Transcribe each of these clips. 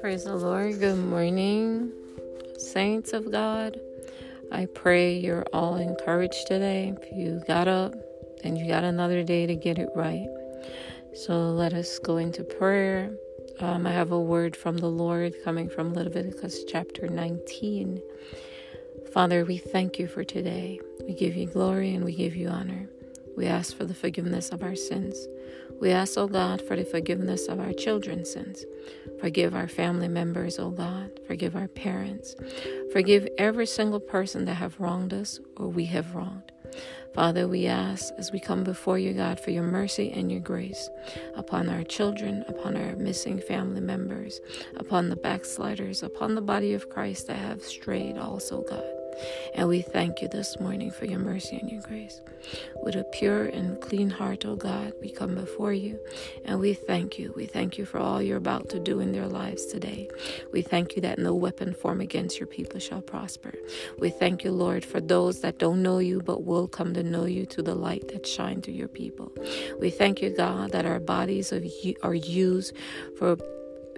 Praise the Lord. Good morning, saints of God. I pray you're all encouraged today. If you got up and you got another day to get it right. So let us go into prayer. Um, I have a word from the Lord coming from Leviticus chapter 19. Father, we thank you for today. We give you glory and we give you honor. We ask for the forgiveness of our sins. We ask, O oh God, for the forgiveness of our children's sins. Forgive our family members, O oh God. Forgive our parents. Forgive every single person that have wronged us or we have wronged. Father, we ask as we come before you, God, for your mercy and your grace upon our children, upon our missing family members, upon the backsliders, upon the body of Christ that have strayed also, God. And we thank you this morning for your mercy and your grace. With a pure and clean heart, O oh God, we come before you and we thank you. We thank you for all you're about to do in their lives today. We thank you that no weapon formed against your people shall prosper. We thank you, Lord, for those that don't know you but will come to know you to the light that shines through your people. We thank you, God, that our bodies are used for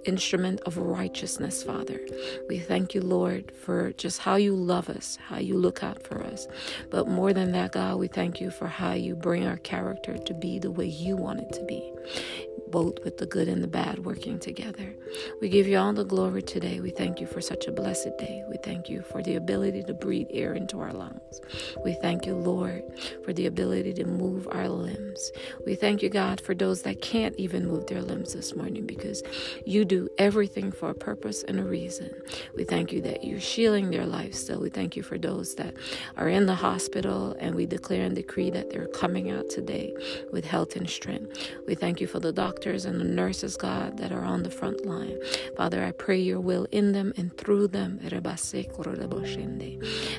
instrument of righteousness, Father. We thank you, Lord, for just how you love us, how you look out for us. But more than that, God, we thank you for how you bring our character to be the way you want it to be both with the good and the bad working together. We give you all the glory today. We thank you for such a blessed day. We thank you for the ability to breathe air into our lungs. We thank you, Lord, for the ability to move our limbs. We thank you, God, for those that can't even move their limbs this morning because you do everything for a purpose and a reason. We thank you that you're shielding their lives still. We thank you for those that are in the hospital and we declare and decree that they're coming out today with health and strength. We thank you for the doctors and the nurses, God, that are on the front line. Father, I pray your will in them and through them.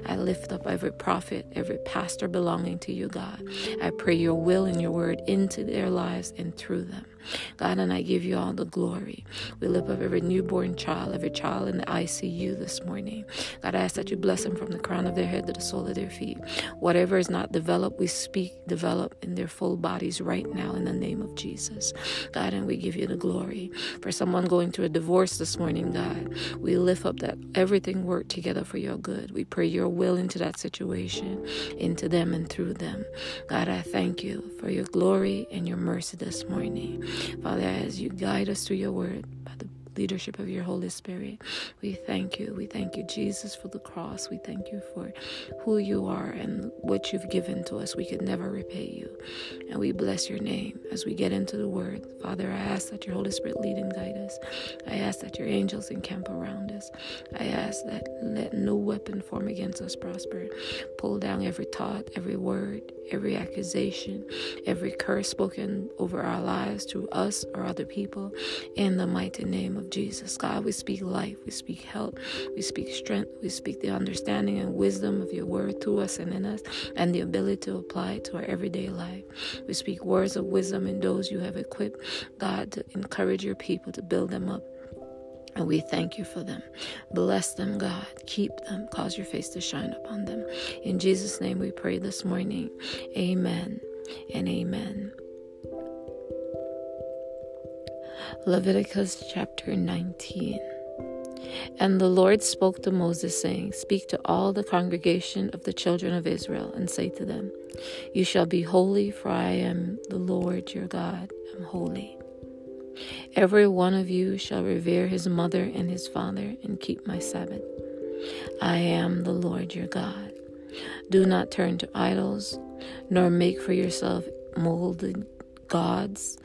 I lift up every prophet, every pastor belonging to you, God. I pray your will and your word into their lives and through them. God, and I give you all the glory. We lift up every newborn child, every child in the ICU this morning. God, I ask that you bless them from the crown of their head to the sole of their feet. Whatever is not developed, we speak develop in their full bodies right now in the name of Jesus. God, and we give you the glory. For someone going through a divorce this morning, God, we lift up that everything worked together for your good. We pray your will into that situation, into them and through them. God, I thank you for your glory and your mercy this morning. Father, as you guide us through your word by the leadership of your Holy Spirit. We thank you. We thank you, Jesus, for the cross. We thank you for who you are and what you've given to us. We could never repay you. And we bless your name as we get into the word. Father, I ask that your Holy Spirit lead and guide us. I ask that your angels encamp around us. I ask that let no weapon form against us prosper. Pull down every thought, every word, every accusation, every curse spoken over our lives to us or other people in the mighty name of Jesus. God, we speak life, we speak health, we speak strength, we speak the understanding and wisdom of your word to us and in us, and the ability to apply it to our everyday life. We speak words of wisdom in those you have equipped, God, to encourage your people, to build them up. And we thank you for them. Bless them, God. Keep them. Cause your face to shine upon them. In Jesus' name we pray this morning. Amen and amen. Leviticus chapter 19. And the Lord spoke to Moses, saying, Speak to all the congregation of the children of Israel, and say to them, You shall be holy, for I am the Lord your God, am holy. Every one of you shall revere his mother and his father, and keep my Sabbath. I am the Lord your God. Do not turn to idols, nor make for yourself molded gods.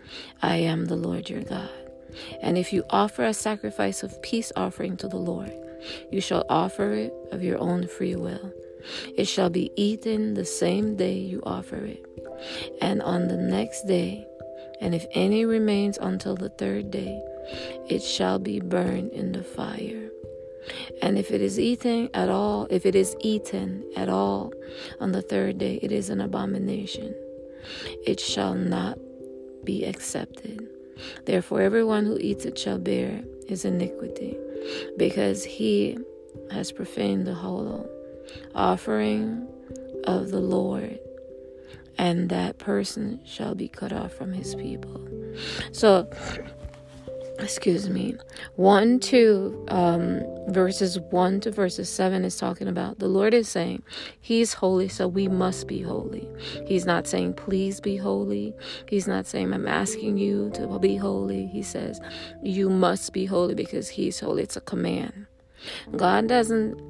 I am the Lord your God. And if you offer a sacrifice of peace offering to the Lord, you shall offer it of your own free will. It shall be eaten the same day you offer it. And on the next day, and if any remains until the third day, it shall be burned in the fire. And if it is eaten at all, if it is eaten at all on the third day, it is an abomination. It shall not be accepted. Therefore, everyone who eats it shall bear his iniquity, because he has profaned the hollow offering of the Lord and that person shall be cut off from his people. So, excuse me, 1 to um, verses 1 to verses 7 is talking about the Lord is saying He's holy, so we must be holy. He's not saying, please be holy. He's not saying, I'm asking you to be holy. He says, you must be holy because He's holy. It's a command. God doesn't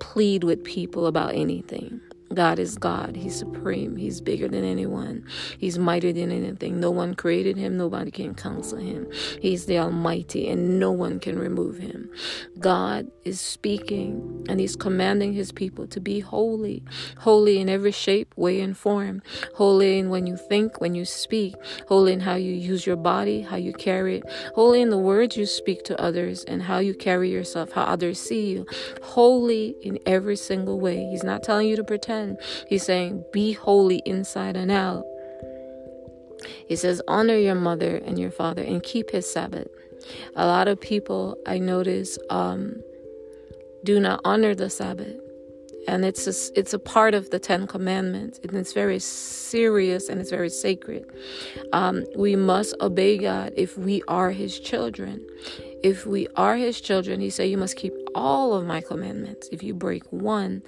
plead with people about anything. God is God. He's supreme. He's bigger than anyone. He's mightier than anything. No one created him. Nobody can counsel him. He's the Almighty, and no one can remove him. God is speaking, and He's commanding His people to be holy. Holy in every shape, way, and form. Holy in when you think, when you speak. Holy in how you use your body, how you carry it. Holy in the words you speak to others, and how you carry yourself, how others see you. Holy in every single way. He's not telling you to pretend. He's saying, Be holy inside and out. He says, Honor your mother and your father and keep his Sabbath. A lot of people I notice um, do not honor the Sabbath. And it's a, it's a part of the Ten Commandments, and it's very serious and it's very sacred. Um, we must obey God if we are His children. If we are His children, He said, "You must keep all of my commandments. If you break one,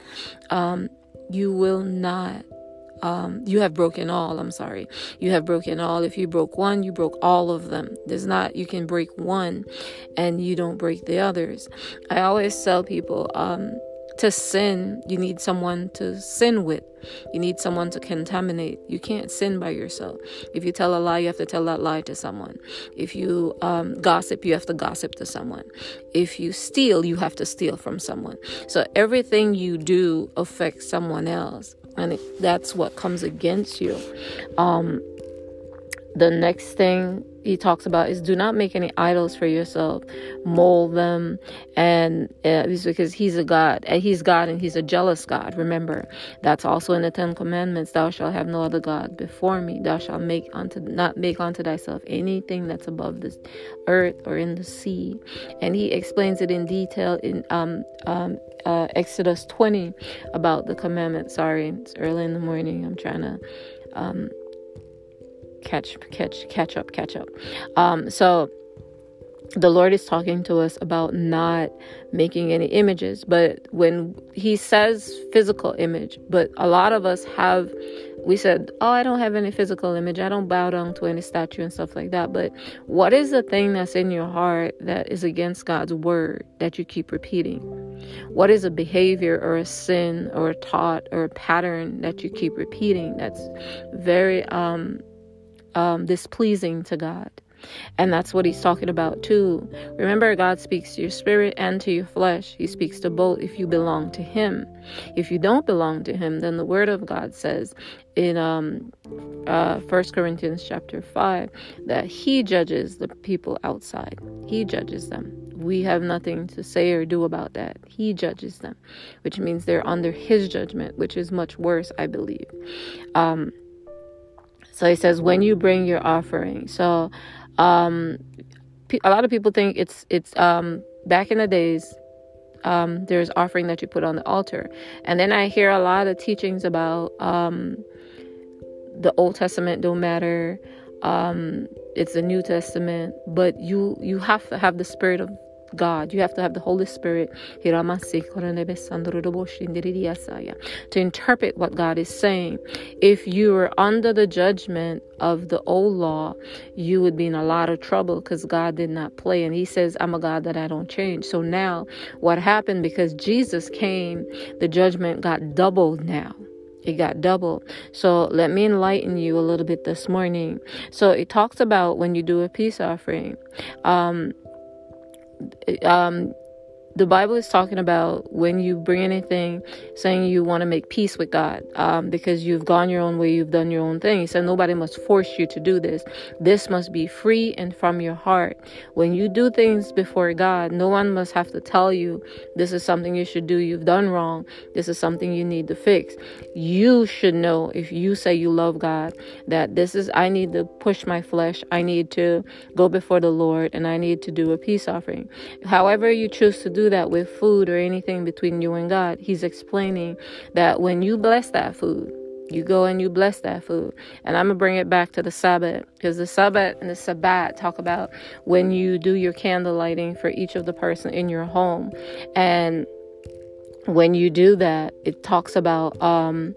um, you will not um, you have broken all. I'm sorry. You have broken all. If you broke one, you broke all of them. There's not, you can break one and you don't break the others. I always tell people um, to sin, you need someone to sin with. You need someone to contaminate. You can't sin by yourself. If you tell a lie, you have to tell that lie to someone. If you um, gossip, you have to gossip to someone. If you steal, you have to steal from someone. So everything you do affects someone else. And it, that's what comes against you. Um, the next thing he talks about is do not make any idols for yourself. Mold them. And uh, because he's a god and he's god and he's a jealous god. Remember that's also in the ten commandments. Thou shalt have no other god before me. Thou shalt make unto not make unto thyself anything that's above this earth or in the sea. And he explains it in detail in um, um, uh, exodus 20 about the commandment. Sorry it's early in the morning. I'm trying to um, catch catch catch up catch up um so the Lord is talking to us about not making any images, but when He says physical image, but a lot of us have, we said, Oh, I don't have any physical image. I don't bow down to any statue and stuff like that. But what is the thing that's in your heart that is against God's word that you keep repeating? What is a behavior or a sin or a thought or a pattern that you keep repeating that's very, um, um, displeasing to God. And that's what he's talking about too. Remember, God speaks to your spirit and to your flesh. He speaks to both if you belong to Him. If you don't belong to Him, then the Word of God says in um, uh, 1 Corinthians chapter 5 that He judges the people outside. He judges them. We have nothing to say or do about that. He judges them, which means they're under His judgment, which is much worse, I believe. Um, so he says, when you bring your offering. So um, a lot of people think it's it's um, back in the days. Um, there's offering that you put on the altar, and then I hear a lot of teachings about um, the Old Testament don't matter. Um, it's the New Testament, but you you have to have the spirit of God. You have to have the Holy Spirit to interpret what God is saying. If you were under the judgment of the old law, you would be in a lot of trouble because God did not play. And He says, I'm a God that I don't change. So now, what happened because Jesus came, the judgment got doubled now it got doubled. So let me enlighten you a little bit this morning. So it talks about when you do a peace offering. Um, um, the Bible is talking about when you bring anything, saying you want to make peace with God um, because you've gone your own way, you've done your own thing. He said nobody must force you to do this. This must be free and from your heart. When you do things before God, no one must have to tell you this is something you should do. You've done wrong. This is something you need to fix. You should know if you say you love God that this is, I need to push my flesh. I need to go before the Lord and I need to do a peace offering. However, you choose to do that with food or anything between you and God. He's explaining that when you bless that food, you go and you bless that food. And I'm going to bring it back to the Sabbath because the Sabbath and the Sabbat talk about when you do your candle lighting for each of the person in your home. And when you do that, it talks about um,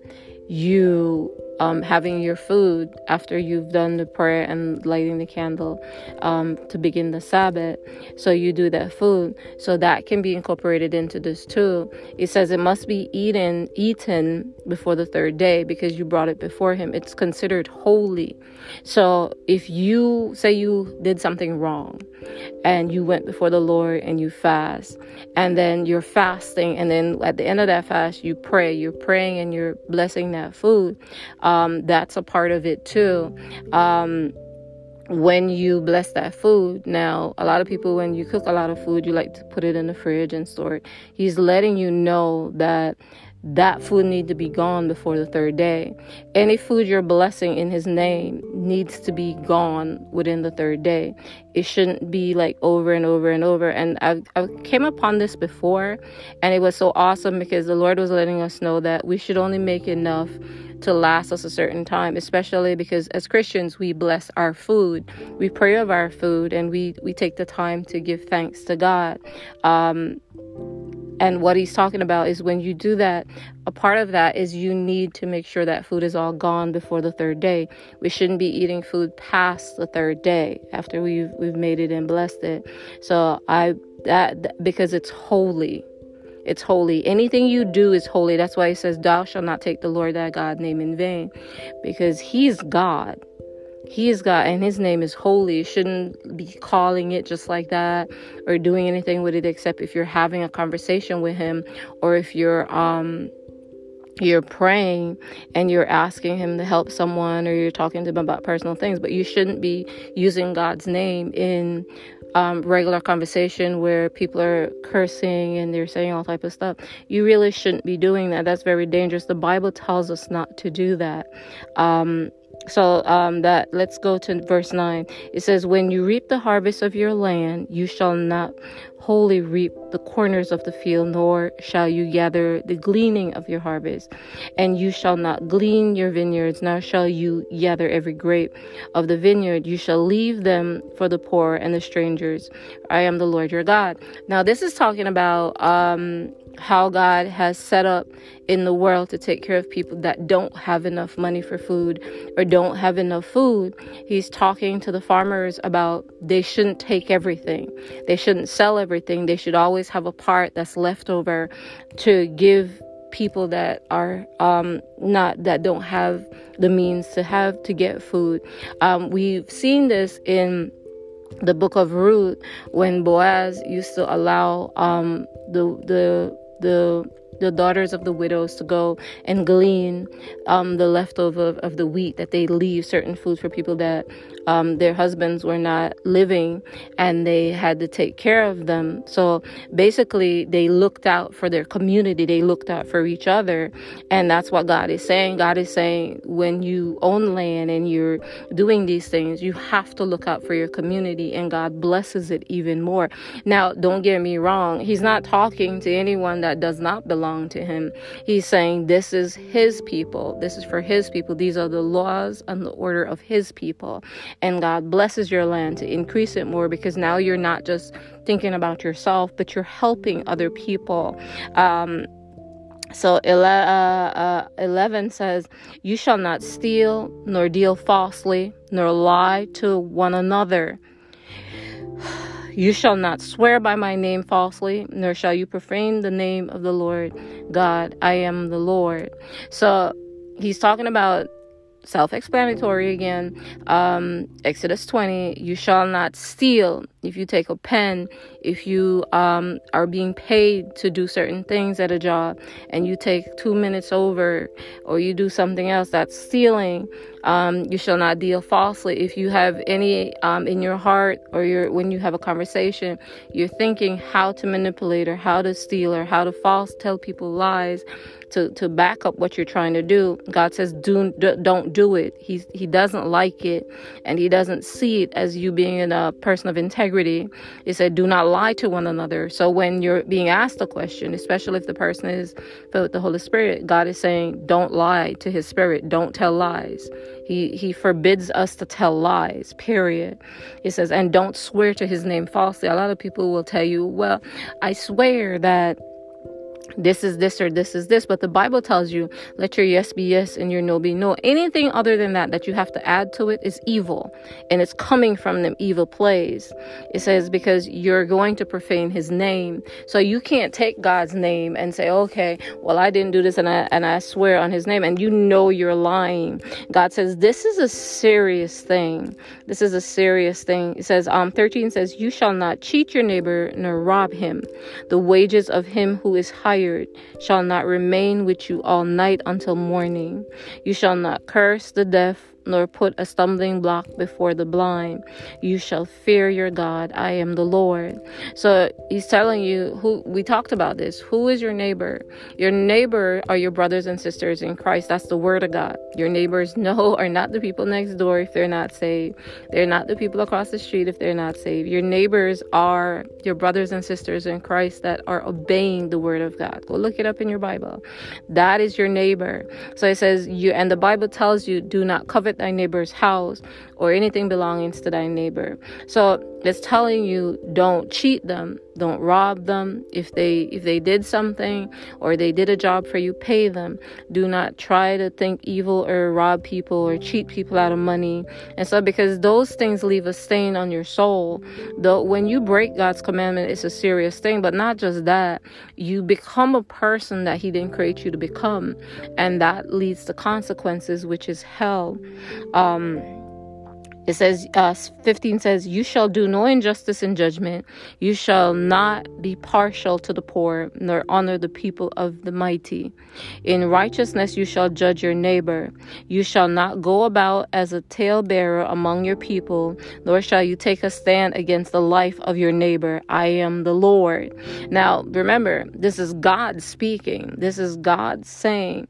you um, having your food after you've done the prayer and lighting the candle um, to begin the Sabbath. So you do that food. So that can be incorporated into this too. It says it must be eaten eaten before the third day because you brought it before him. It's considered holy. So if you say you did something wrong and you went before the Lord and you fast and then you're fasting and then at the end of that fast you pray, you're praying and you're blessing that food um, that's a part of it too. Um, when you bless that food, now a lot of people, when you cook a lot of food, you like to put it in the fridge and store it. He's letting you know that that food need to be gone before the third day. Any food you're blessing in his name needs to be gone within the third day. It shouldn't be like over and over and over. And I, I came upon this before, and it was so awesome because the Lord was letting us know that we should only make enough to last us a certain time, especially because as Christians we bless our food, we pray of our food, and we we take the time to give thanks to God. Um, and what he's talking about is when you do that, a part of that is you need to make sure that food is all gone before the third day. We shouldn't be eating food past the third day after we've we've made it and blessed it. So I that because it's holy. It's holy. Anything you do is holy. That's why he says, Thou shalt not take the Lord thy God name in vain. Because he's God. He is God and his name is holy. You shouldn't be calling it just like that or doing anything with it except if you're having a conversation with him or if you're um you're praying and you're asking him to help someone or you're talking to him about personal things, but you shouldn't be using God's name in um, regular conversation where people are cursing and they're saying all type of stuff. You really shouldn't be doing that. That's very dangerous. The Bible tells us not to do that. Um, so um, that let's go to verse 9 it says when you reap the harvest of your land you shall not wholly reap the corners of the field nor shall you gather the gleaning of your harvest. And you shall not glean your vineyards nor shall you gather every grape of the vineyard. You shall leave them for the poor and the strangers. I am the lord your god. Now this is talking about um how God has set up in the world to take care of people that don't have enough money for food or don't have enough food. He's talking to the farmers about they shouldn't take everything, they shouldn't sell everything, they should always have a part that's left over to give people that are um, not that don't have the means to have to get food. Um, we've seen this in the book of Ruth when Boaz used to allow um, the the the the daughters of the widows to go and glean um, the leftover of the wheat that they leave certain food for people that um, their husbands were not living and they had to take care of them. So basically, they looked out for their community, they looked out for each other. And that's what God is saying. God is saying when you own land and you're doing these things, you have to look out for your community, and God blesses it even more. Now, don't get me wrong, He's not talking to anyone that does not belong to Him. He's saying this is His people, this is for His people, these are the laws and the order of His people and God blesses your land to increase it more because now you're not just thinking about yourself, but you're helping other people. Um, so uh, uh, 11 says, You shall not steal, nor deal falsely, nor lie to one another. You shall not swear by my name falsely, nor shall you profane the name of the Lord God. I am the Lord. So he's talking about self explanatory again. Um, Exodus 20, you shall not steal. If you take a pen, if you um, are being paid to do certain things at a job and you take two minutes over or you do something else, that's stealing. Um, you shall not deal falsely. If you have any um, in your heart or your when you have a conversation, you're thinking how to manipulate or how to steal or how to false tell people lies to, to back up what you're trying to do. God says, do, don't do it. He, he doesn't like it and he doesn't see it as you being a person of integrity. He said, do not lie to one another. So when you're being asked a question, especially if the person is filled with the Holy Spirit, God is saying, don't lie to his spirit. Don't tell lies. He, he forbids us to tell lies, period. He says, and don't swear to his name falsely. A lot of people will tell you, well, I swear that this is this or this is this but the bible tells you let your yes be yes and your no be no. Anything other than that that you have to add to it is evil and it's coming from them evil plays. It says because you're going to profane his name. So you can't take god's name and say okay well i didn't do this and i and i swear on his name and you know you're lying. God says this is a serious thing. This is a serious thing. It says um 13 says you shall not cheat your neighbor nor rob him. The wages of him who is hired shall not remain with you all night until morning. You shall not curse the deaf nor put a stumbling block before the blind. You shall fear your God. I am the Lord. So he's telling you who we talked about this. Who is your neighbor? Your neighbor are your brothers and sisters in Christ. That's the word of God. Your neighbors no are not the people next door if they're not saved. They're not the people across the street if they're not saved. Your neighbors are your brothers and sisters in Christ that are obeying the word of God. Go look it up in your Bible. That is your neighbor. So it says you and the Bible tells you do not covet thy neighbor's house or anything belonging to thy neighbor. So it's telling you don't cheat them, don't rob them. If they if they did something or they did a job for you, pay them. Do not try to think evil or rob people or cheat people out of money. And so because those things leave a stain on your soul, though when you break God's commandment, it's a serious thing. But not just that, you become a person that He didn't create you to become. And that leads to consequences, which is hell. Um it says, uh, 15 says, You shall do no injustice in judgment. You shall not be partial to the poor, nor honor the people of the mighty. In righteousness you shall judge your neighbor. You shall not go about as a talebearer among your people, nor shall you take a stand against the life of your neighbor. I am the Lord. Now, remember, this is God speaking. This is God saying,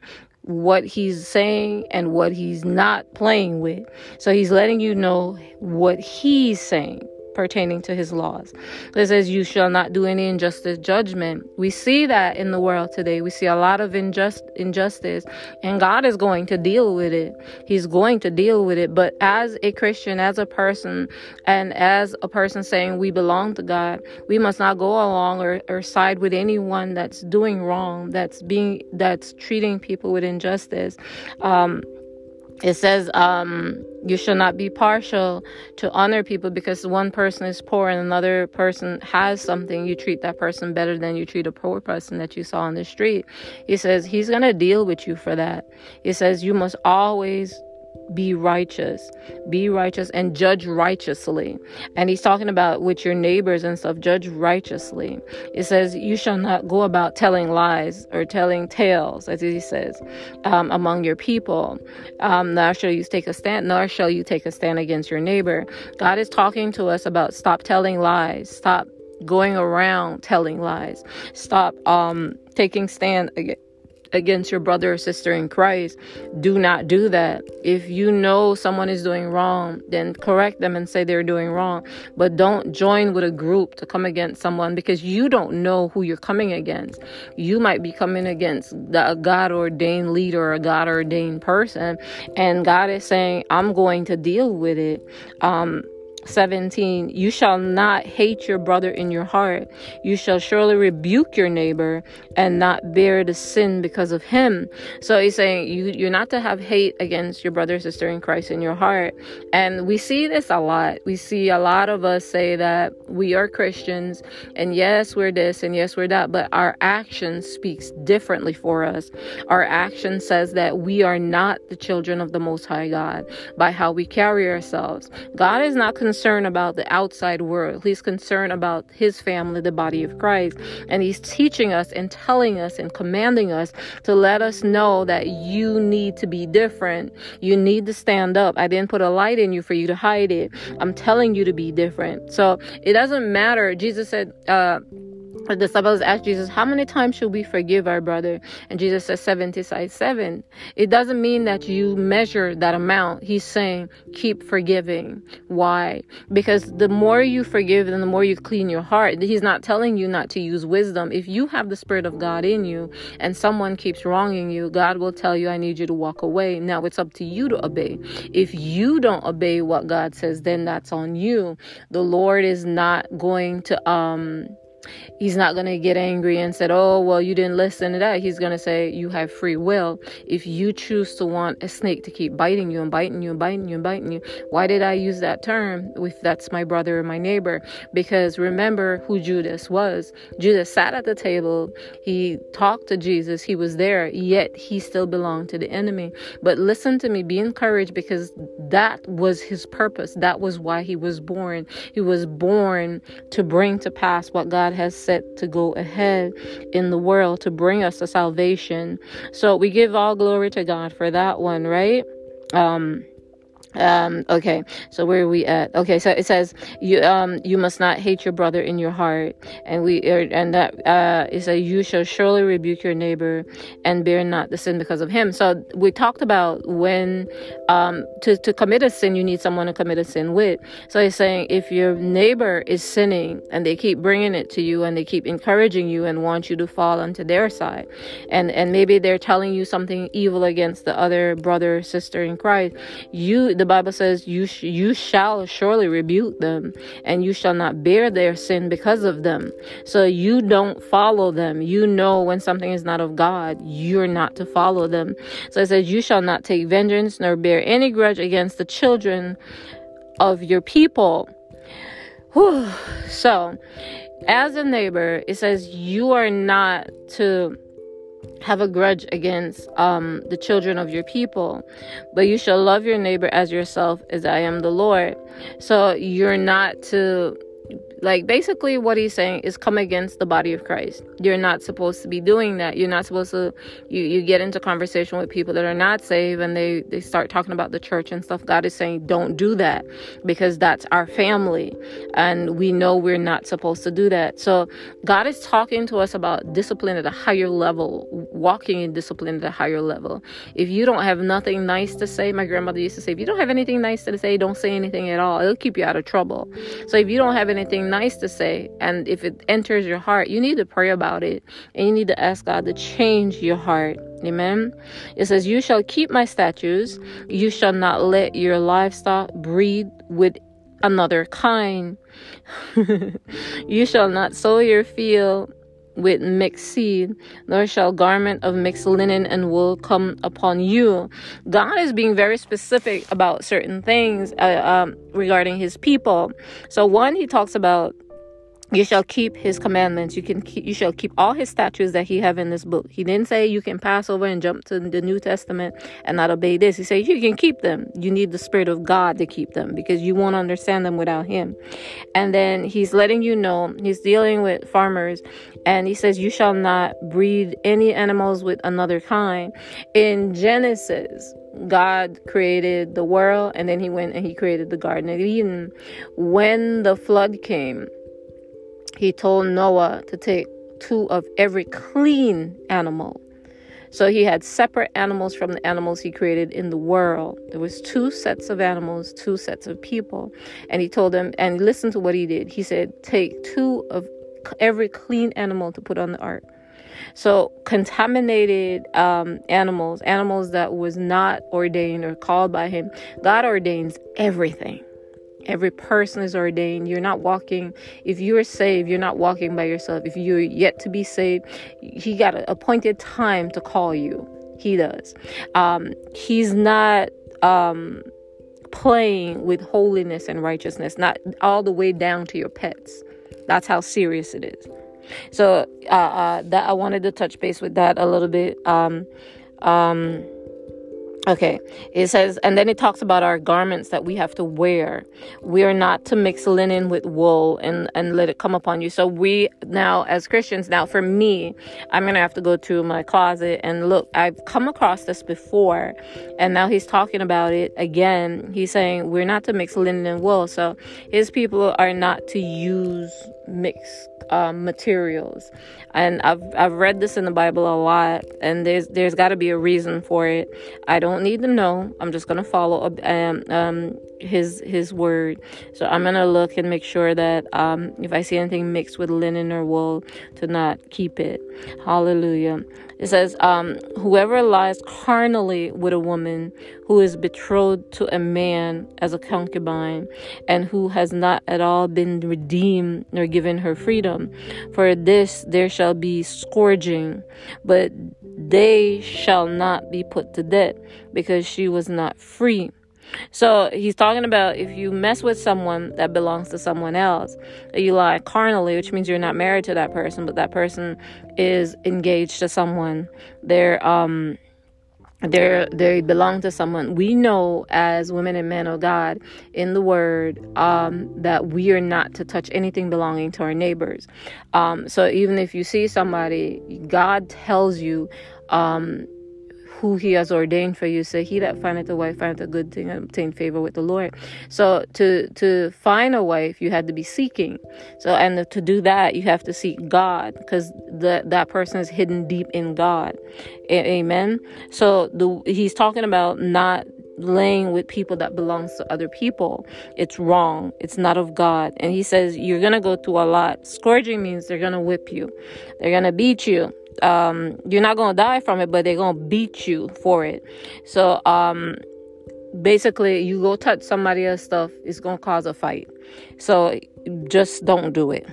what he's saying and what he's not playing with. So he's letting you know what he's saying pertaining to his laws. It says, You shall not do any injustice judgment. We see that in the world today. We see a lot of injust, injustice, and God is going to deal with it. He's going to deal with it. But as a Christian, as a person, and as a person saying we belong to God, we must not go along or, or side with anyone that's doing wrong, that's being that's treating people with injustice. Um, it says um, you shall not be partial to honor people because one person is poor and another person has something. You treat that person better than you treat a poor person that you saw on the street. He says he's going to deal with you for that. He says you must always be righteous be righteous and judge righteously. And he's talking about with your neighbors and stuff judge righteously. It says you shall not go about telling lies or telling tales as he says um, among your people. Um, nor shall you take a stand nor shall you take a stand against your neighbor. God is talking to us about stop telling lies stop going around telling lies stop um, taking stand against against your brother or sister in Christ, do not do that. If you know someone is doing wrong, then correct them and say they're doing wrong. But don't join with a group to come against someone because you don't know who you're coming against. You might be coming against a God ordained leader or a God ordained person, and God is saying, I'm going to deal with it. Um, 17 You shall not hate your brother in your heart. You shall surely rebuke your neighbor and not bear the sin because of him. So he's saying you, you're not to have hate against your brother sister in Christ in your heart. And we see this a lot. We see a lot of us say that we are Christians and yes, we're this and yes, we're that, but our action speaks differently for us. Our action says that we are not the children of the Most High God by how we carry ourselves. God is not concerned about the outside world. He's concerned about his family, the body of Christ. And he's teaching us and telling us and commanding us to let us know that you need to be different. You need to stand up. I didn't put a light in you for you to hide it. I'm telling you to be different. So it doesn't matter. Jesus said, uh, the disciples asked Jesus, How many times should we forgive our brother? And Jesus says 70 size 7. It doesn't mean that you measure that amount. He's saying, Keep forgiving. Why? Because the more you forgive and the more you clean your heart, He's not telling you not to use wisdom. If you have the Spirit of God in you and someone keeps wronging you, God will tell you, I need you to walk away. Now it's up to you to obey. If you don't obey what God says, then that's on you. The Lord is not going to, um, He's not going to get angry and said, "Oh, well, you didn't listen to that." He's going to say, "You have free will. If you choose to want a snake to keep biting you and biting you and biting you and biting you, why did I use that term? If that's my brother or my neighbor, because remember who Judas was. Judas sat at the table. He talked to Jesus. He was there, yet he still belonged to the enemy. But listen to me. Be encouraged because that was his purpose. That was why he was born. He was born to bring to pass what God has set to go ahead in the world to bring us to salvation. So we give all glory to God for that one, right? Um um okay. So where are we at? Okay so it says you um you must not hate your brother in your heart. And we er, and that uh it says you shall surely rebuke your neighbor and bear not the sin because of him. So we talked about when um to to commit a sin you need someone to commit a sin with. So he's saying if your neighbor is sinning and they keep bringing it to you and they keep encouraging you and want you to fall onto their side and and maybe they're telling you something evil against the other brother sister in christ you the Bible says, you, sh- you shall surely rebuke them, and you shall not bear their sin because of them. So you don't follow them. You know when something is not of God, you're not to follow them. So it says, You shall not take vengeance nor bear any grudge against the children of your people. Whew. So, as a neighbor, it says, You are not to have a grudge against um, the children of your people, but you shall love your neighbor as yourself, as I am the Lord. So you're not to like basically what he's saying is come against the body of Christ. You're not supposed to be doing that. You're not supposed to you you get into conversation with people that are not saved and they they start talking about the church and stuff. God is saying don't do that because that's our family and we know we're not supposed to do that. So God is talking to us about discipline at a higher level, walking in discipline at a higher level. If you don't have nothing nice to say, my grandmother used to say, if you don't have anything nice to say, don't say anything at all. It'll keep you out of trouble. So if you don't have anything nice to say. And if it enters your heart you need to pray about it. And you need to ask god to change your heart. Amen? It says you shall keep my statutes. You shall not let your livestock breed with another kind. You shall not sow your field with mixed seed, nor shall garment of mixed linen and wool come upon you. God is being very specific about certain things uh, um, regarding his people. So, one, he talks about you shall keep his commandments. You can keep, you shall keep all his statutes that he have in this book. He didn't say you can pass over and jump to the new testament and not obey this. He said you can keep them. You need the spirit of god to keep them because you won't understand them without him. And then he's letting you know he's dealing with farmers and he says you shall not breed any animals with another kind. In genesis God created the world and then he went and he created the Garden of Eden. When the flood came, he told Noah to take two of every clean animal. So he had separate animals from the animals he created in the world. There was two sets of animals, two sets of people. And he told them and listen to what he did. He said, "Take two of every clean animal to put on the ark." So contaminated um, animals, animals that was not ordained or called by him, God ordains everything. Every person is ordained. You're not walking, if you're saved, you're not walking by yourself. If you're yet to be saved, He got an appointed time to call you. He does. Um, he's not um, playing with holiness and righteousness, not all the way down to your pets. That's how serious it is. So uh, uh, that I wanted to touch base with that a little bit. Um, um, Okay, it says, and then it talks about our garments that we have to wear. We are not to mix linen with wool and, and let it come upon you. So, we now, as Christians, now for me, I'm going to have to go to my closet and look. I've come across this before, and now he's talking about it again. He's saying we're not to mix linen and wool. So, his people are not to use mixed um, materials and I've I've read this in the Bible a lot, and there's there's got to be a reason for it. I don't need to know. I'm just gonna follow um, um his his word. So I'm gonna look and make sure that um if I see anything mixed with linen or wool, to not keep it. Hallelujah. It says, um, whoever lies carnally with a woman who is betrothed to a man as a concubine, and who has not at all been redeemed nor given her freedom, for this there shall be scourging, but they shall not be put to death, because she was not free. So he's talking about if you mess with someone that belongs to someone else, you lie carnally, which means you're not married to that person, but that person is engaged to someone. They're um they're they belong to someone we know as women and men of god in the word um, that we are not to touch anything belonging to our neighbors um, so even if you see somebody god tells you um, who he has ordained for you. So he that findeth a wife findeth a good thing and obtain favor with the Lord. So to to find a wife, you had to be seeking. So and to do that, you have to seek God because that that person is hidden deep in God. Amen. So the he's talking about not laying with people that belongs to other people it's wrong it's not of god and he says you're gonna go through a lot scourging means they're gonna whip you they're gonna beat you um, you're not gonna die from it, but they're gonna beat you for it. So um, basically, you go touch somebody else's stuff, it's gonna cause a fight. So just don't do it.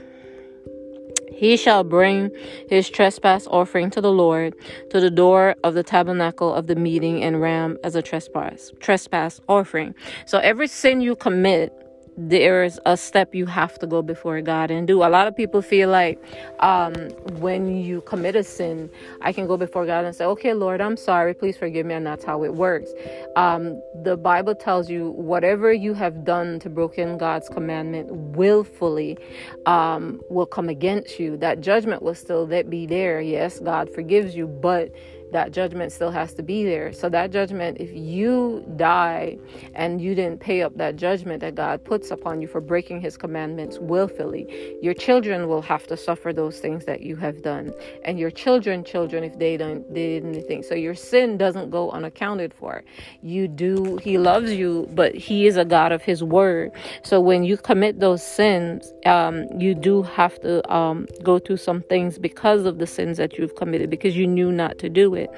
He shall bring his trespass offering to the Lord to the door of the tabernacle of the meeting and ram as a trespass trespass offering. So every sin you commit there's a step you have to go before God and do. A lot of people feel like um, when you commit a sin, I can go before God and say, Okay, Lord, I'm sorry, please forgive me. And that's how it works. Um, the Bible tells you whatever you have done to broken God's commandment willfully um, will come against you. That judgment will still be there. Yes, God forgives you, but that judgment still has to be there. So, that judgment, if you die and you didn't pay up that judgment that God puts upon you for breaking his commandments willfully, your children will have to suffer those things that you have done. And your children, children, if they don't, did anything. So, your sin doesn't go unaccounted for. You do, he loves you, but he is a God of his word. So, when you commit those sins, um, you do have to um, go through some things because of the sins that you've committed because you knew not to do it.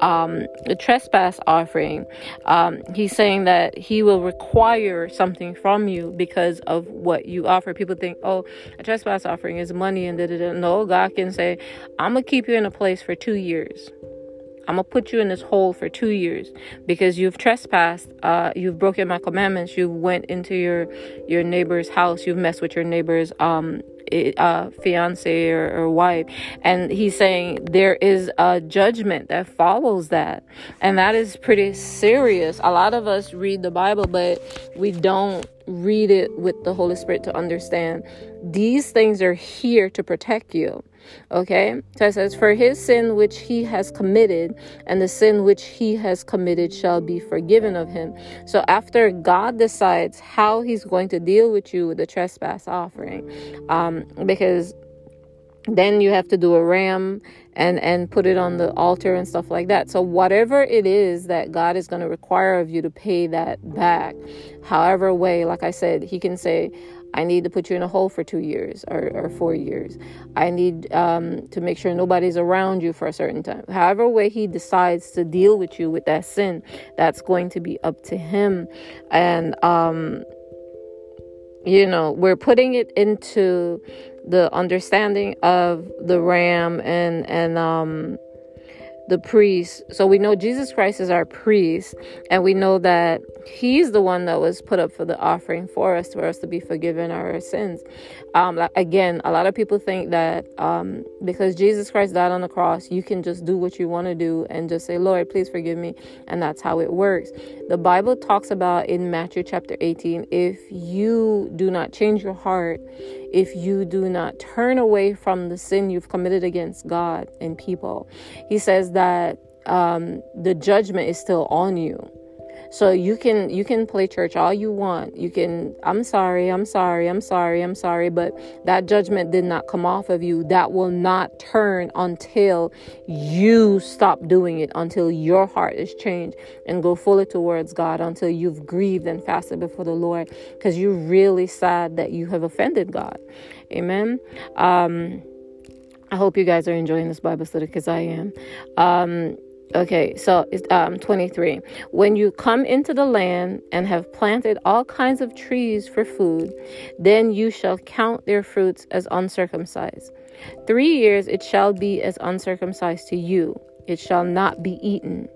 Um, the trespass offering, um, he's saying that he will require something from you because of what you offer. People think, oh, a trespass offering is money and da da. No, God can say, I'm gonna keep you in a place for two years. I'm gonna put you in this hole for two years because you've trespassed. Uh, you've broken my commandments. You went into your your neighbor's house. You've messed with your neighbor's um uh, fiance or, or wife. And he's saying there is a judgment that follows that. And that is pretty serious. A lot of us read the Bible, but we don't read it with the Holy Spirit to understand. These things are here to protect you. Okay? So it says, For his sin which he has committed, and the sin which he has committed shall be forgiven of him. So after God decides how he's going to deal with you with the trespass offering, um, because then you have to do a ram and and put it on the altar and stuff like that so whatever it is that god is going to require of you to pay that back however way like i said he can say I need to put you in a hole for two years or, or four years. I need um, to make sure nobody's around you for a certain time. However, way he decides to deal with you with that sin, that's going to be up to him. And, um, you know, we're putting it into the understanding of the ram and, and, um, the priest. So we know Jesus Christ is our priest, and we know that He's the one that was put up for the offering for us, for us to be forgiven our sins. Um, again, a lot of people think that um, because Jesus Christ died on the cross, you can just do what you want to do and just say, Lord, please forgive me. And that's how it works. The Bible talks about in Matthew chapter 18 if you do not change your heart, if you do not turn away from the sin you've committed against God and people, He says that um, the judgment is still on you. So you can you can play church all you want. You can I'm sorry, I'm sorry, I'm sorry, I'm sorry, but that judgment did not come off of you. That will not turn until you stop doing it, until your heart is changed and go fully towards God, until you've grieved and fasted before the Lord because you're really sad that you have offended God. Amen. Um I hope you guys are enjoying this Bible study because I am. Um, Okay, so it's um, 23. When you come into the land and have planted all kinds of trees for food, then you shall count their fruits as uncircumcised. Three years it shall be as uncircumcised to you, it shall not be eaten.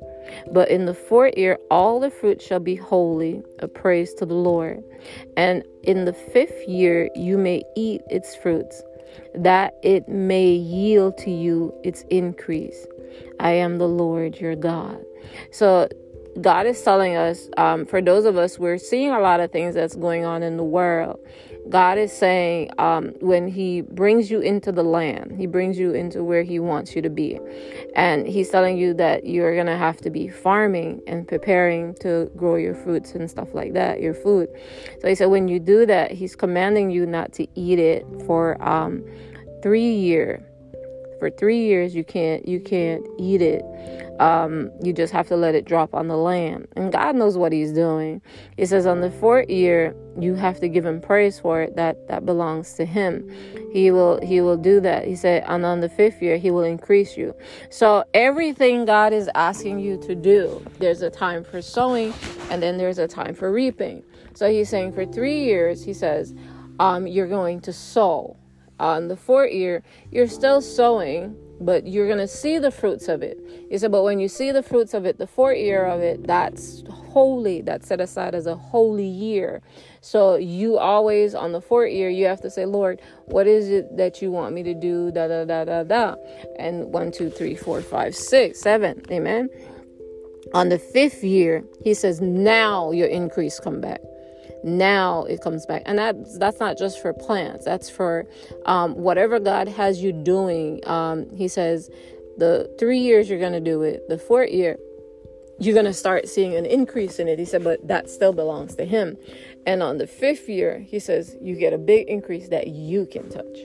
But in the fourth year, all the fruit shall be holy, a praise to the Lord. And in the fifth year, you may eat its fruits, that it may yield to you its increase. I am the Lord your God. So God is telling us, um, for those of us, we're seeing a lot of things that's going on in the world. God is saying, um, when He brings you into the land, He brings you into where He wants you to be. And He's telling you that you're going to have to be farming and preparing to grow your fruits and stuff like that, your food. So He said, when you do that, He's commanding you not to eat it for um, three years for three years you can't you can't eat it. Um, you just have to let it drop on the land. And god knows what he's doing. It says on the fourth year you have to give him praise for it that that belongs to him. He will he will do that. He said and on the fifth year he will increase you. So everything god is asking you to do there's a time for sowing and then there's a time for reaping. So he's saying for three years he says um, you're going to sow on the fourth year, you're still sowing, but you're going to see the fruits of it. He said, but when you see the fruits of it, the fourth year of it, that's holy. That's set aside as a holy year. So you always, on the fourth year, you have to say, Lord, what is it that you want me to do? Da, da, da, da, da. And one, two, three, four, five, six, seven. Amen. On the fifth year, he says, now your increase come back now it comes back. And that that's not just for plants. That's for um, whatever god has you doing. Um, he says the three years you're going to do it the fourth year you're going to start seeing an increase in it. He said but that still belongs to him. And on the fifth year he says you get a big increase that you can touch.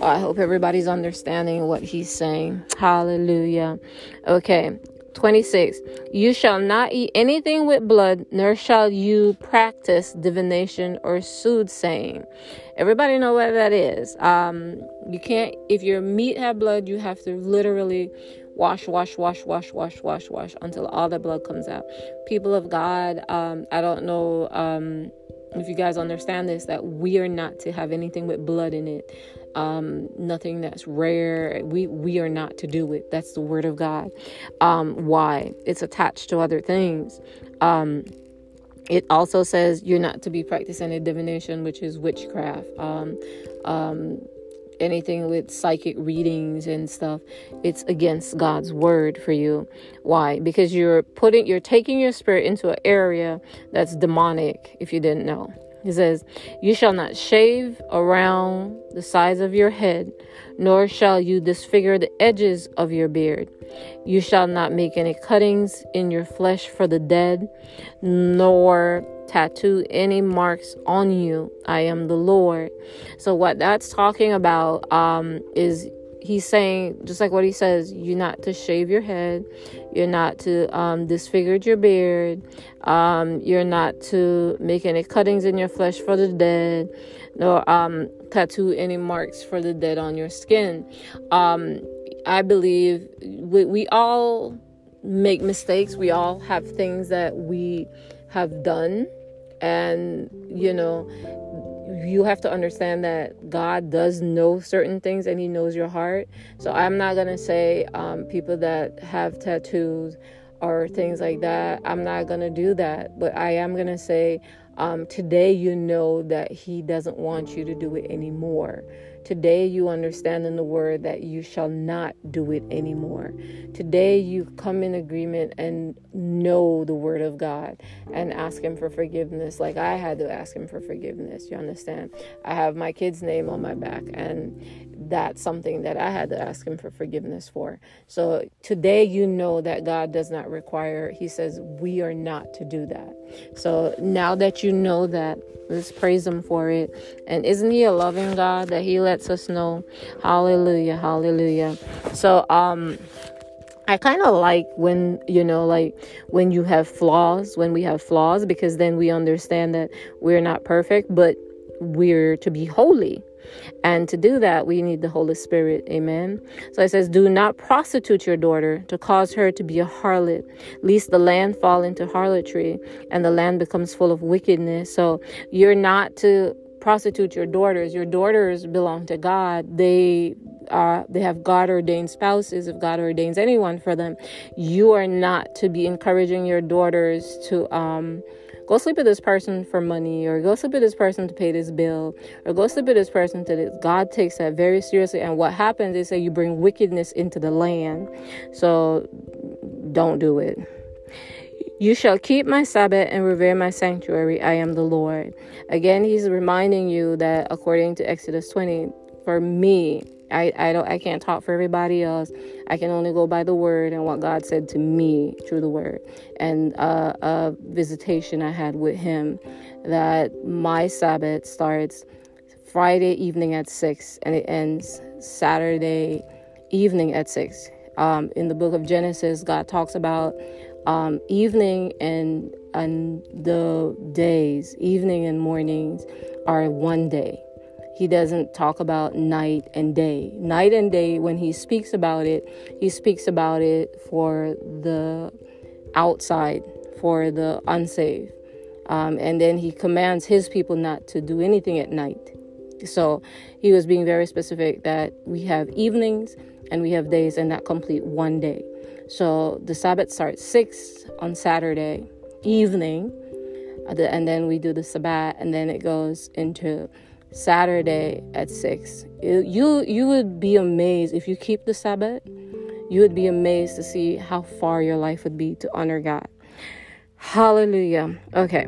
I hope everybody's understanding what he's saying. Hallelujah. Okay 26 You shall not eat anything with blood, nor shall you practice divination or soothsaying. Everybody know what that is. Um, you can't if your meat have blood, you have to literally wash, wash, wash, wash, wash, wash, wash until all the blood comes out. People of God, um, I don't know um, if you guys understand this, that we are not to have anything with blood in it um, nothing that's rare. We we are not to do it. That's the word of God. Um, why? It's attached to other things. Um, it also says you're not to be practicing a divination, which is witchcraft. Um, um, anything with psychic readings and stuff it's against god's word for you why because you're putting you're taking your spirit into an area that's demonic if you didn't know he says, You shall not shave around the sides of your head, nor shall you disfigure the edges of your beard. You shall not make any cuttings in your flesh for the dead, nor tattoo any marks on you. I am the Lord. So, what that's talking about um, is he's saying just like what he says you're not to shave your head. You're not to um, disfigure your beard. Um, you're not to make any cuttings in your flesh for the dead nor um, tattoo any marks for the dead on your skin. Um, i believe we, we all make mistakes. We all have things that we have done. And you know you have to understand that God does know certain things and He knows your heart. So I'm not gonna say um, people that have tattoos or things like that. I'm not gonna do that, but I am gonna say um, today you know that He doesn't want you to do it anymore. Today you understand in the word that you shall not do it anymore. Today you come in agreement and know the word of God and ask Him for forgiveness, like I had to ask Him for forgiveness. You understand? I have my kid's name on my back, and that's something that I had to ask him for forgiveness for. So today you know that God does not require, he says we are not to do that. So now that you know that, let's praise him for it. And isn't he a loving God that he lets us know? Hallelujah, hallelujah. So um I kind of like when, you know, like when you have flaws, when we have flaws, because then we understand that we're not perfect, but we're to be holy. And to do that, we need the Holy Spirit. Amen. So it says, Do not prostitute your daughter to cause her to be a harlot, lest the land fall into harlotry and the land becomes full of wickedness. So you're not to prostitute your daughters. Your daughters belong to God. They uh, they have God ordained spouses, if God ordains anyone for them, you are not to be encouraging your daughters to um, go sleep with this person for money or go sleep with this person to pay this bill or go sleep with this person to this. God takes that very seriously. And what happens is that you bring wickedness into the land. So don't do it. You shall keep my Sabbath and revere my sanctuary. I am the Lord. Again, he's reminding you that according to Exodus 20, for me, I, I don't I can't talk for everybody else. I can only go by the word and what God said to me through the word. And uh, a visitation I had with him that my Sabbath starts Friday evening at six and it ends Saturday evening at six. Um, in the book of Genesis, God talks about um, evening and and the days, evening and mornings are one day. He doesn't talk about night and day. Night and day, when he speaks about it, he speaks about it for the outside, for the unsaved. Um, and then he commands his people not to do anything at night. So he was being very specific that we have evenings and we have days and that complete one day. So the Sabbath starts 6 on Saturday evening, uh, and then we do the Sabbath, and then it goes into Saturday at 6. You you would be amazed if you keep the Sabbath. You would be amazed to see how far your life would be to honor God. Hallelujah. Okay.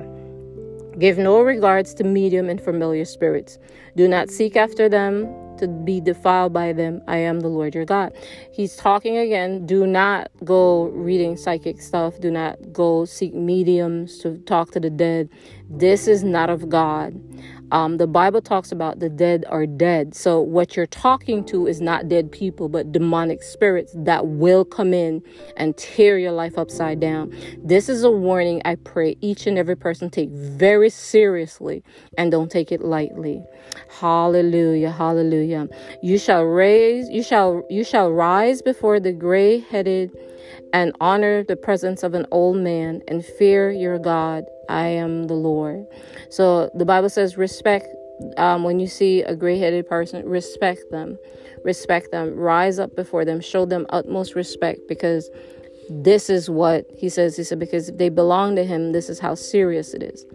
Give no regards to medium and familiar spirits. Do not seek after them to be defiled by them. I am the Lord your God. He's talking again. Do not go reading psychic stuff. Do not go seek mediums to talk to the dead. This is not of God. Um, the Bible talks about the dead are dead. So, what you're talking to is not dead people, but demonic spirits that will come in and tear your life upside down. This is a warning I pray each and every person take very seriously and don't take it lightly. Hallelujah, hallelujah. You shall raise, you shall, you shall rise before the gray headed and honor the presence of an old man and fear your God. I am the Lord. So the Bible says, respect. Um, when you see a gray headed person, respect them. Respect them. Rise up before them. Show them utmost respect because this is what he says. He said, because if they belong to him, this is how serious it is.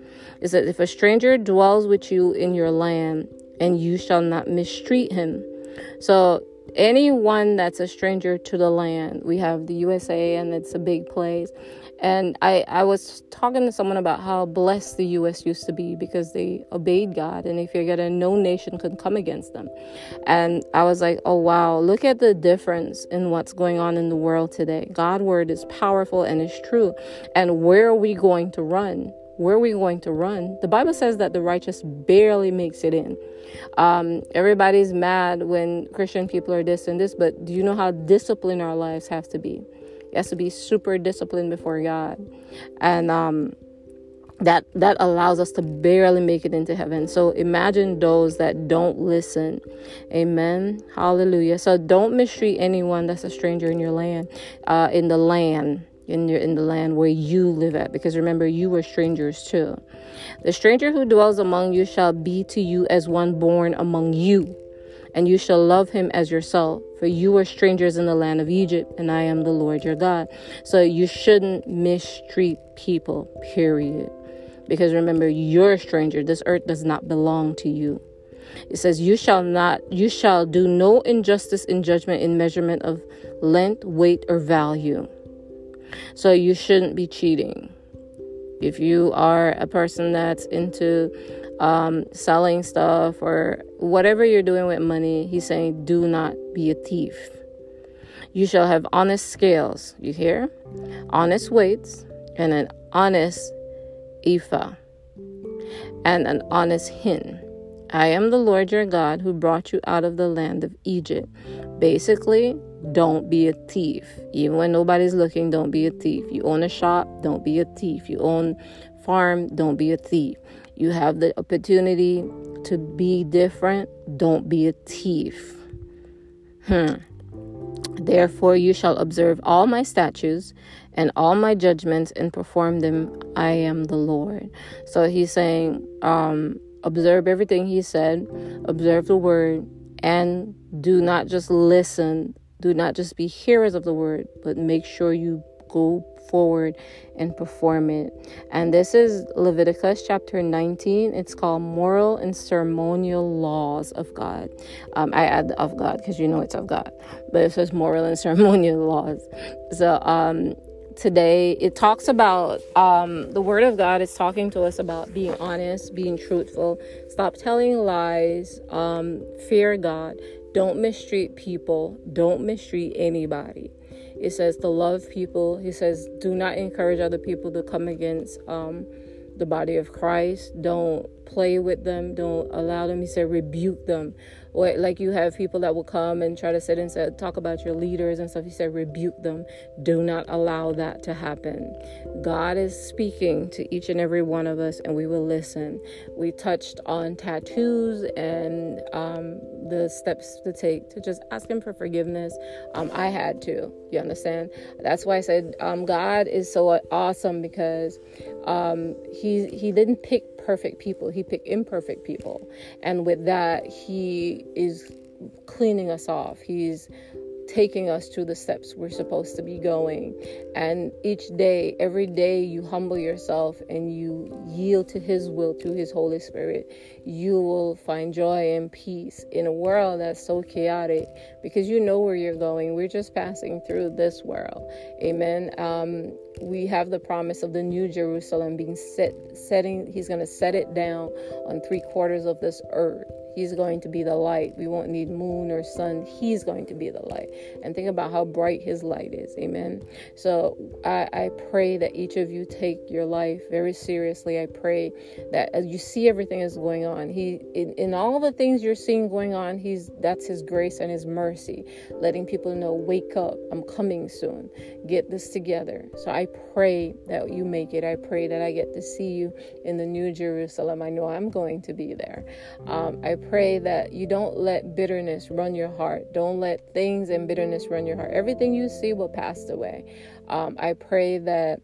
Is that if a stranger dwells with you in your land and you shall not mistreat him. So anyone that's a stranger to the land, we have the USA and it's a big place. And I, I was talking to someone about how blessed the US used to be because they obeyed God and they figured that no nation could come against them. And I was like, oh wow, look at the difference in what's going on in the world today. God word is powerful and is true. And where are we going to run? Where are we going to run? The Bible says that the righteous barely makes it in. Um, everybody's mad when Christian people are this and this, but do you know how disciplined our lives have to be? It has to be super disciplined before God, and um, that that allows us to barely make it into heaven. So imagine those that don't listen. Amen. Hallelujah. So don't mistreat anyone that's a stranger in your land, uh, in the land in your, in the land where you live at because remember you were strangers too. The stranger who dwells among you shall be to you as one born among you, and you shall love him as yourself, for you were strangers in the land of Egypt, and I am the Lord your God. So you shouldn't mistreat people, period. Because remember, you're a stranger. This earth does not belong to you. It says, You shall not, you shall do no injustice in judgment in measurement of length, weight, or value. So you shouldn't be cheating. If you are a person that's into um, selling stuff or whatever you're doing with money, he's saying, Do not be a thief. You shall have honest scales, you hear? Honest weights and an honest ephah and an honest hin. I am the Lord your God who brought you out of the land of Egypt. Basically, don't be a thief. Even when nobody's looking, don't be a thief. You own a shop, don't be a thief. You own farm, don't be a thief. You have the opportunity to be different, don't be a thief. Hmm. Therefore, you shall observe all my statutes and all my judgments and perform them. I am the Lord. So he's saying, um, observe everything he said, observe the word, and do not just listen, do not just be hearers of the word, but make sure you go forward and perform it. And this is Leviticus chapter 19. It's called Moral and Ceremonial Laws of God. Um, I add of God because you know it's of God, but it says moral and ceremonial laws. So, um, today it talks about um, the word of god is talking to us about being honest being truthful stop telling lies um, fear god don't mistreat people don't mistreat anybody it says to love people. He says, do not encourage other people to come against um, the body of Christ. Don't play with them. Don't allow them. He said, rebuke them like you have people that will come and try to sit and say, talk about your leaders and stuff. He said, rebuke them. Do not allow that to happen. God is speaking to each and every one of us, and we will listen. We touched on tattoos and um, the steps to take to just ask Him for forgiveness. Um, I had to. You understand? That's why I said um, God is so awesome because um, He He didn't pick perfect people, He picked imperfect people. And with that, He is cleaning us off. He's taking us to the steps we're supposed to be going. And each day, every day, you humble yourself and you yield to His will through His Holy Spirit, you will find joy and peace in a world that's so chaotic because you know where you're going. We're just passing through this world. Amen. Um, we have the promise of the new Jerusalem being set, setting, He's going to set it down on three quarters of this earth. He's going to be the light. We won't need moon or sun. He's going to be the light. And think about how bright His light is. Amen. So I, I pray that each of you take your life very seriously. I pray that as you see everything is going on, He in, in all the things you're seeing going on, He's that's His grace and His mercy, letting people know, wake up, I'm coming soon. Get this together. So I pray that you make it. I pray that I get to see you in the New Jerusalem. I know I'm going to be there. Um, I pray that you don't let bitterness run your heart. Don't let things and bitterness run your heart. Everything you see will pass away. Um, I pray that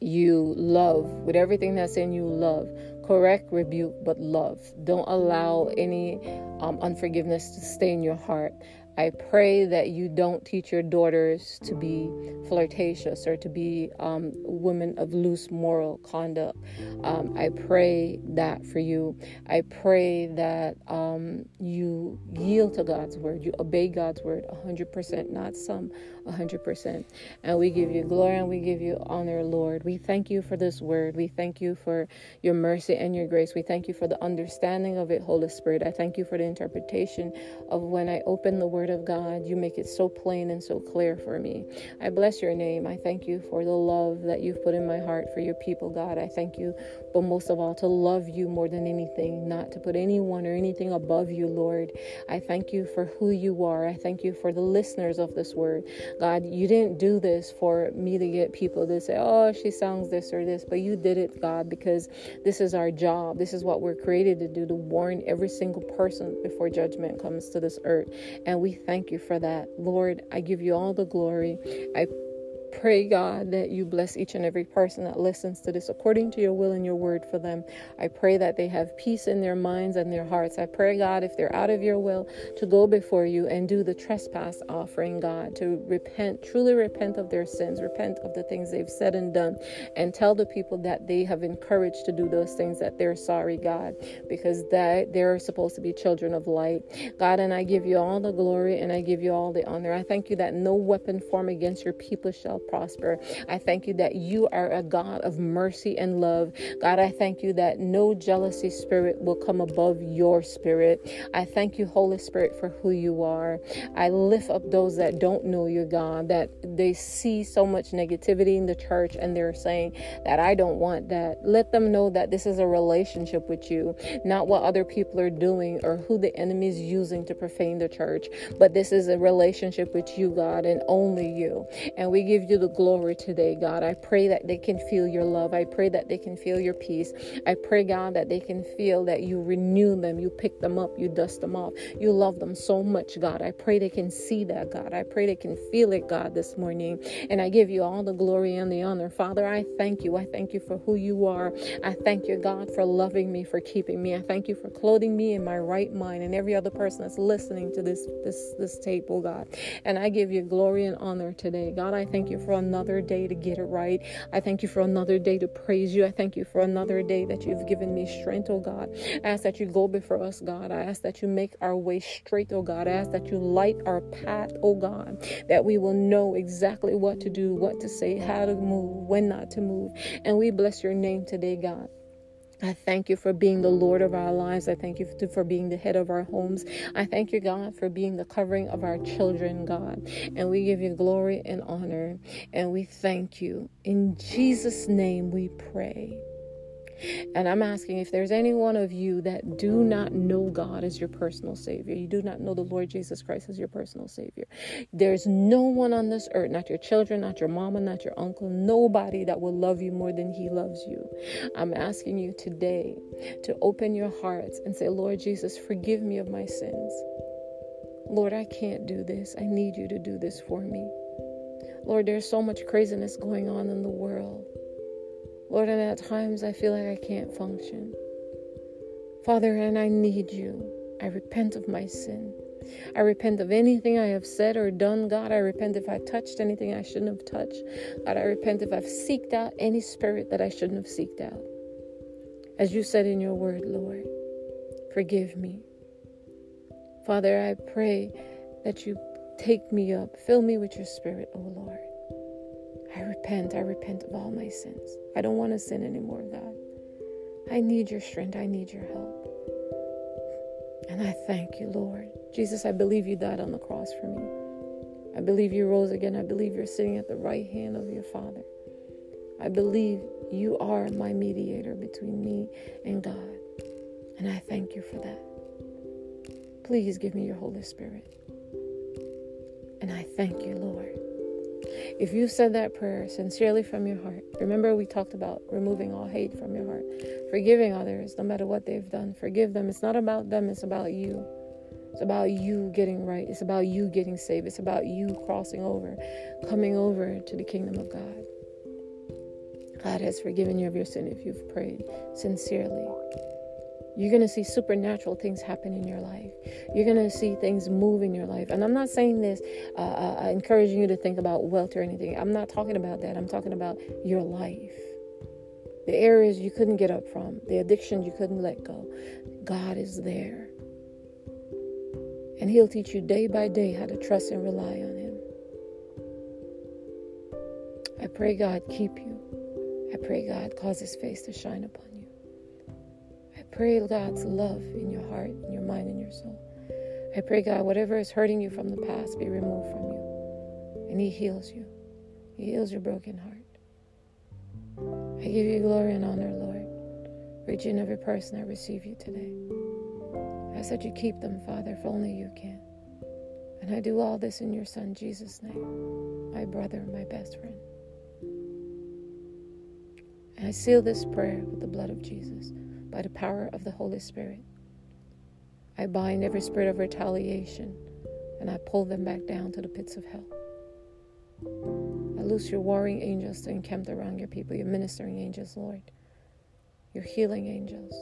you love with everything that's in you, love. Correct, rebuke, but love. Don't allow any um, unforgiveness to stay in your heart. I pray that you don't teach your daughters to be flirtatious or to be um, women of loose moral conduct. Um, I pray that for you. I pray that um, you yield to God's word, you obey God's word 100%, not some, 100%. And we give you glory and we give you honor, Lord. We thank you for this word. We thank you for your mercy and your grace. We thank you for the understanding of it, Holy Spirit. I thank you for the interpretation of when I open the word Word of God. You make it so plain and so clear for me. I bless your name. I thank you for the love that you've put in my heart for your people, God. I thank you, but most of all, to love you more than anything, not to put anyone or anything above you, Lord. I thank you for who you are. I thank you for the listeners of this word. God, you didn't do this for me to get people to say, oh, she sounds this or this, but you did it, God, because this is our job. This is what we're created to do to warn every single person before judgment comes to this earth. And we thank you for that. Lord, I give you all the glory. I pray, God, that you bless each and every person that listens to this according to your will and your word for them. I pray that they have peace in their minds and their hearts. I pray, God, if they're out of your will, to go before you and do the trespass offering, God, to repent, truly repent of their sins, repent of the things they've said and done, and tell the people that they have encouraged to do those things that they're sorry, God, because that they're supposed to be children of light. God, and I give you all the glory and I give you all the honor. I thank you that no weapon formed against your people shall prosper. I thank you that you are a God of mercy and love. God, I thank you that no jealousy spirit will come above your spirit. I thank you, Holy Spirit, for who you are. I lift up those that don't know you, God, that they see so much negativity in the church and they're saying that I don't want that. Let them know that this is a relationship with you, not what other people are doing or who the enemy is using to profane the church, but this is a relationship with you, God, and only you. And we give you the glory today, God. I pray that they can feel your love. I pray that they can feel your peace. I pray, God, that they can feel that you renew them, you pick them up, you dust them off. You love them so much, God. I pray they can see that, God. I pray they can feel it, God, this morning. And I give you all the glory and the honor. Father, I thank you. I thank you for who you are. I thank you, God, for loving me, for keeping me. I thank you for clothing me in my right mind and every other person that's listening to this this this oh God. And I give you glory and honor today. God, I thank you for another day to get it right. I thank you for another day to praise you. I thank you for another day that you've given me strength, oh God. I ask that you go before us, God. I ask that you make our way straight, oh God. I ask that you light our path, oh God, that we will know exactly what to do, what to say, how to move, when not to move. And we bless your name today, God. I thank you for being the Lord of our lives. I thank you for being the head of our homes. I thank you, God, for being the covering of our children, God. And we give you glory and honor. And we thank you. In Jesus' name we pray. And I'm asking if there's any one of you that do not know God as your personal Savior, you do not know the Lord Jesus Christ as your personal Savior. There's no one on this earth, not your children, not your mama, not your uncle, nobody that will love you more than He loves you. I'm asking you today to open your hearts and say, Lord Jesus, forgive me of my sins. Lord, I can't do this. I need you to do this for me. Lord, there's so much craziness going on in the world. Lord, and at times I feel like I can't function. Father, and I need you. I repent of my sin. I repent of anything I have said or done, God. I repent if I touched anything I shouldn't have touched. God, I repent if I've seeked out any spirit that I shouldn't have seeked out. As you said in your word, Lord, forgive me. Father, I pray that you take me up, fill me with your spirit, O Lord. I repent. I repent of all my sins. I don't want to sin anymore, God. I need your strength. I need your help. And I thank you, Lord. Jesus, I believe you died on the cross for me. I believe you rose again. I believe you're sitting at the right hand of your Father. I believe you are my mediator between me and God. And I thank you for that. Please give me your Holy Spirit. And I thank you, Lord. If you said that prayer sincerely from your heart, remember we talked about removing all hate from your heart, forgiving others no matter what they've done. Forgive them. It's not about them, it's about you. It's about you getting right. It's about you getting saved. It's about you crossing over, coming over to the kingdom of God. God has forgiven you of your sin if you've prayed sincerely. You're going to see supernatural things happen in your life. You're going to see things move in your life. And I'm not saying this, uh, uh, uh, encouraging you to think about wealth or anything. I'm not talking about that. I'm talking about your life. The areas you couldn't get up from, the addiction you couldn't let go. God is there. And He'll teach you day by day how to trust and rely on Him. I pray God keep you. I pray God cause His face to shine upon you. Pray God's love in your heart, in your mind, in your soul. I pray, God, whatever is hurting you from the past be removed from you. And He heals you. He heals your broken heart. I give you glory and honor, Lord, for each and every person that receive you today. I said you keep them, Father, if only you can. And I do all this in your Son, Jesus' name, my brother, my best friend. And I seal this prayer with the blood of Jesus by the power of the Holy Spirit. I bind every spirit of retaliation and I pull them back down to the pits of hell. I loose your warring angels to encamp around your people, your ministering angels, Lord, your healing angels.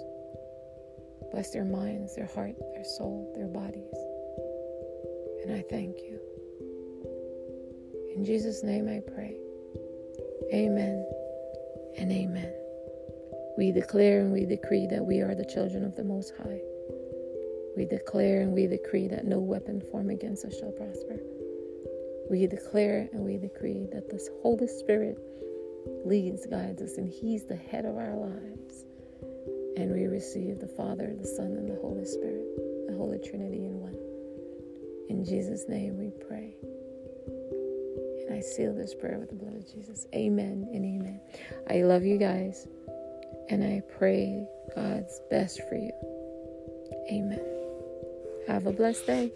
Bless their minds, their heart, their soul, their bodies. And I thank you. In Jesus' name I pray. Amen and amen. We declare and we decree that we are the children of the Most High. We declare and we decree that no weapon formed against us shall prosper. We declare and we decree that the Holy Spirit leads, guides us, and He's the head of our lives. And we receive the Father, the Son, and the Holy Spirit, the Holy Trinity in one. In Jesus' name we pray. And I seal this prayer with the blood of Jesus. Amen and amen. I love you guys. And I pray God's best for you. Amen. Have a blessed day.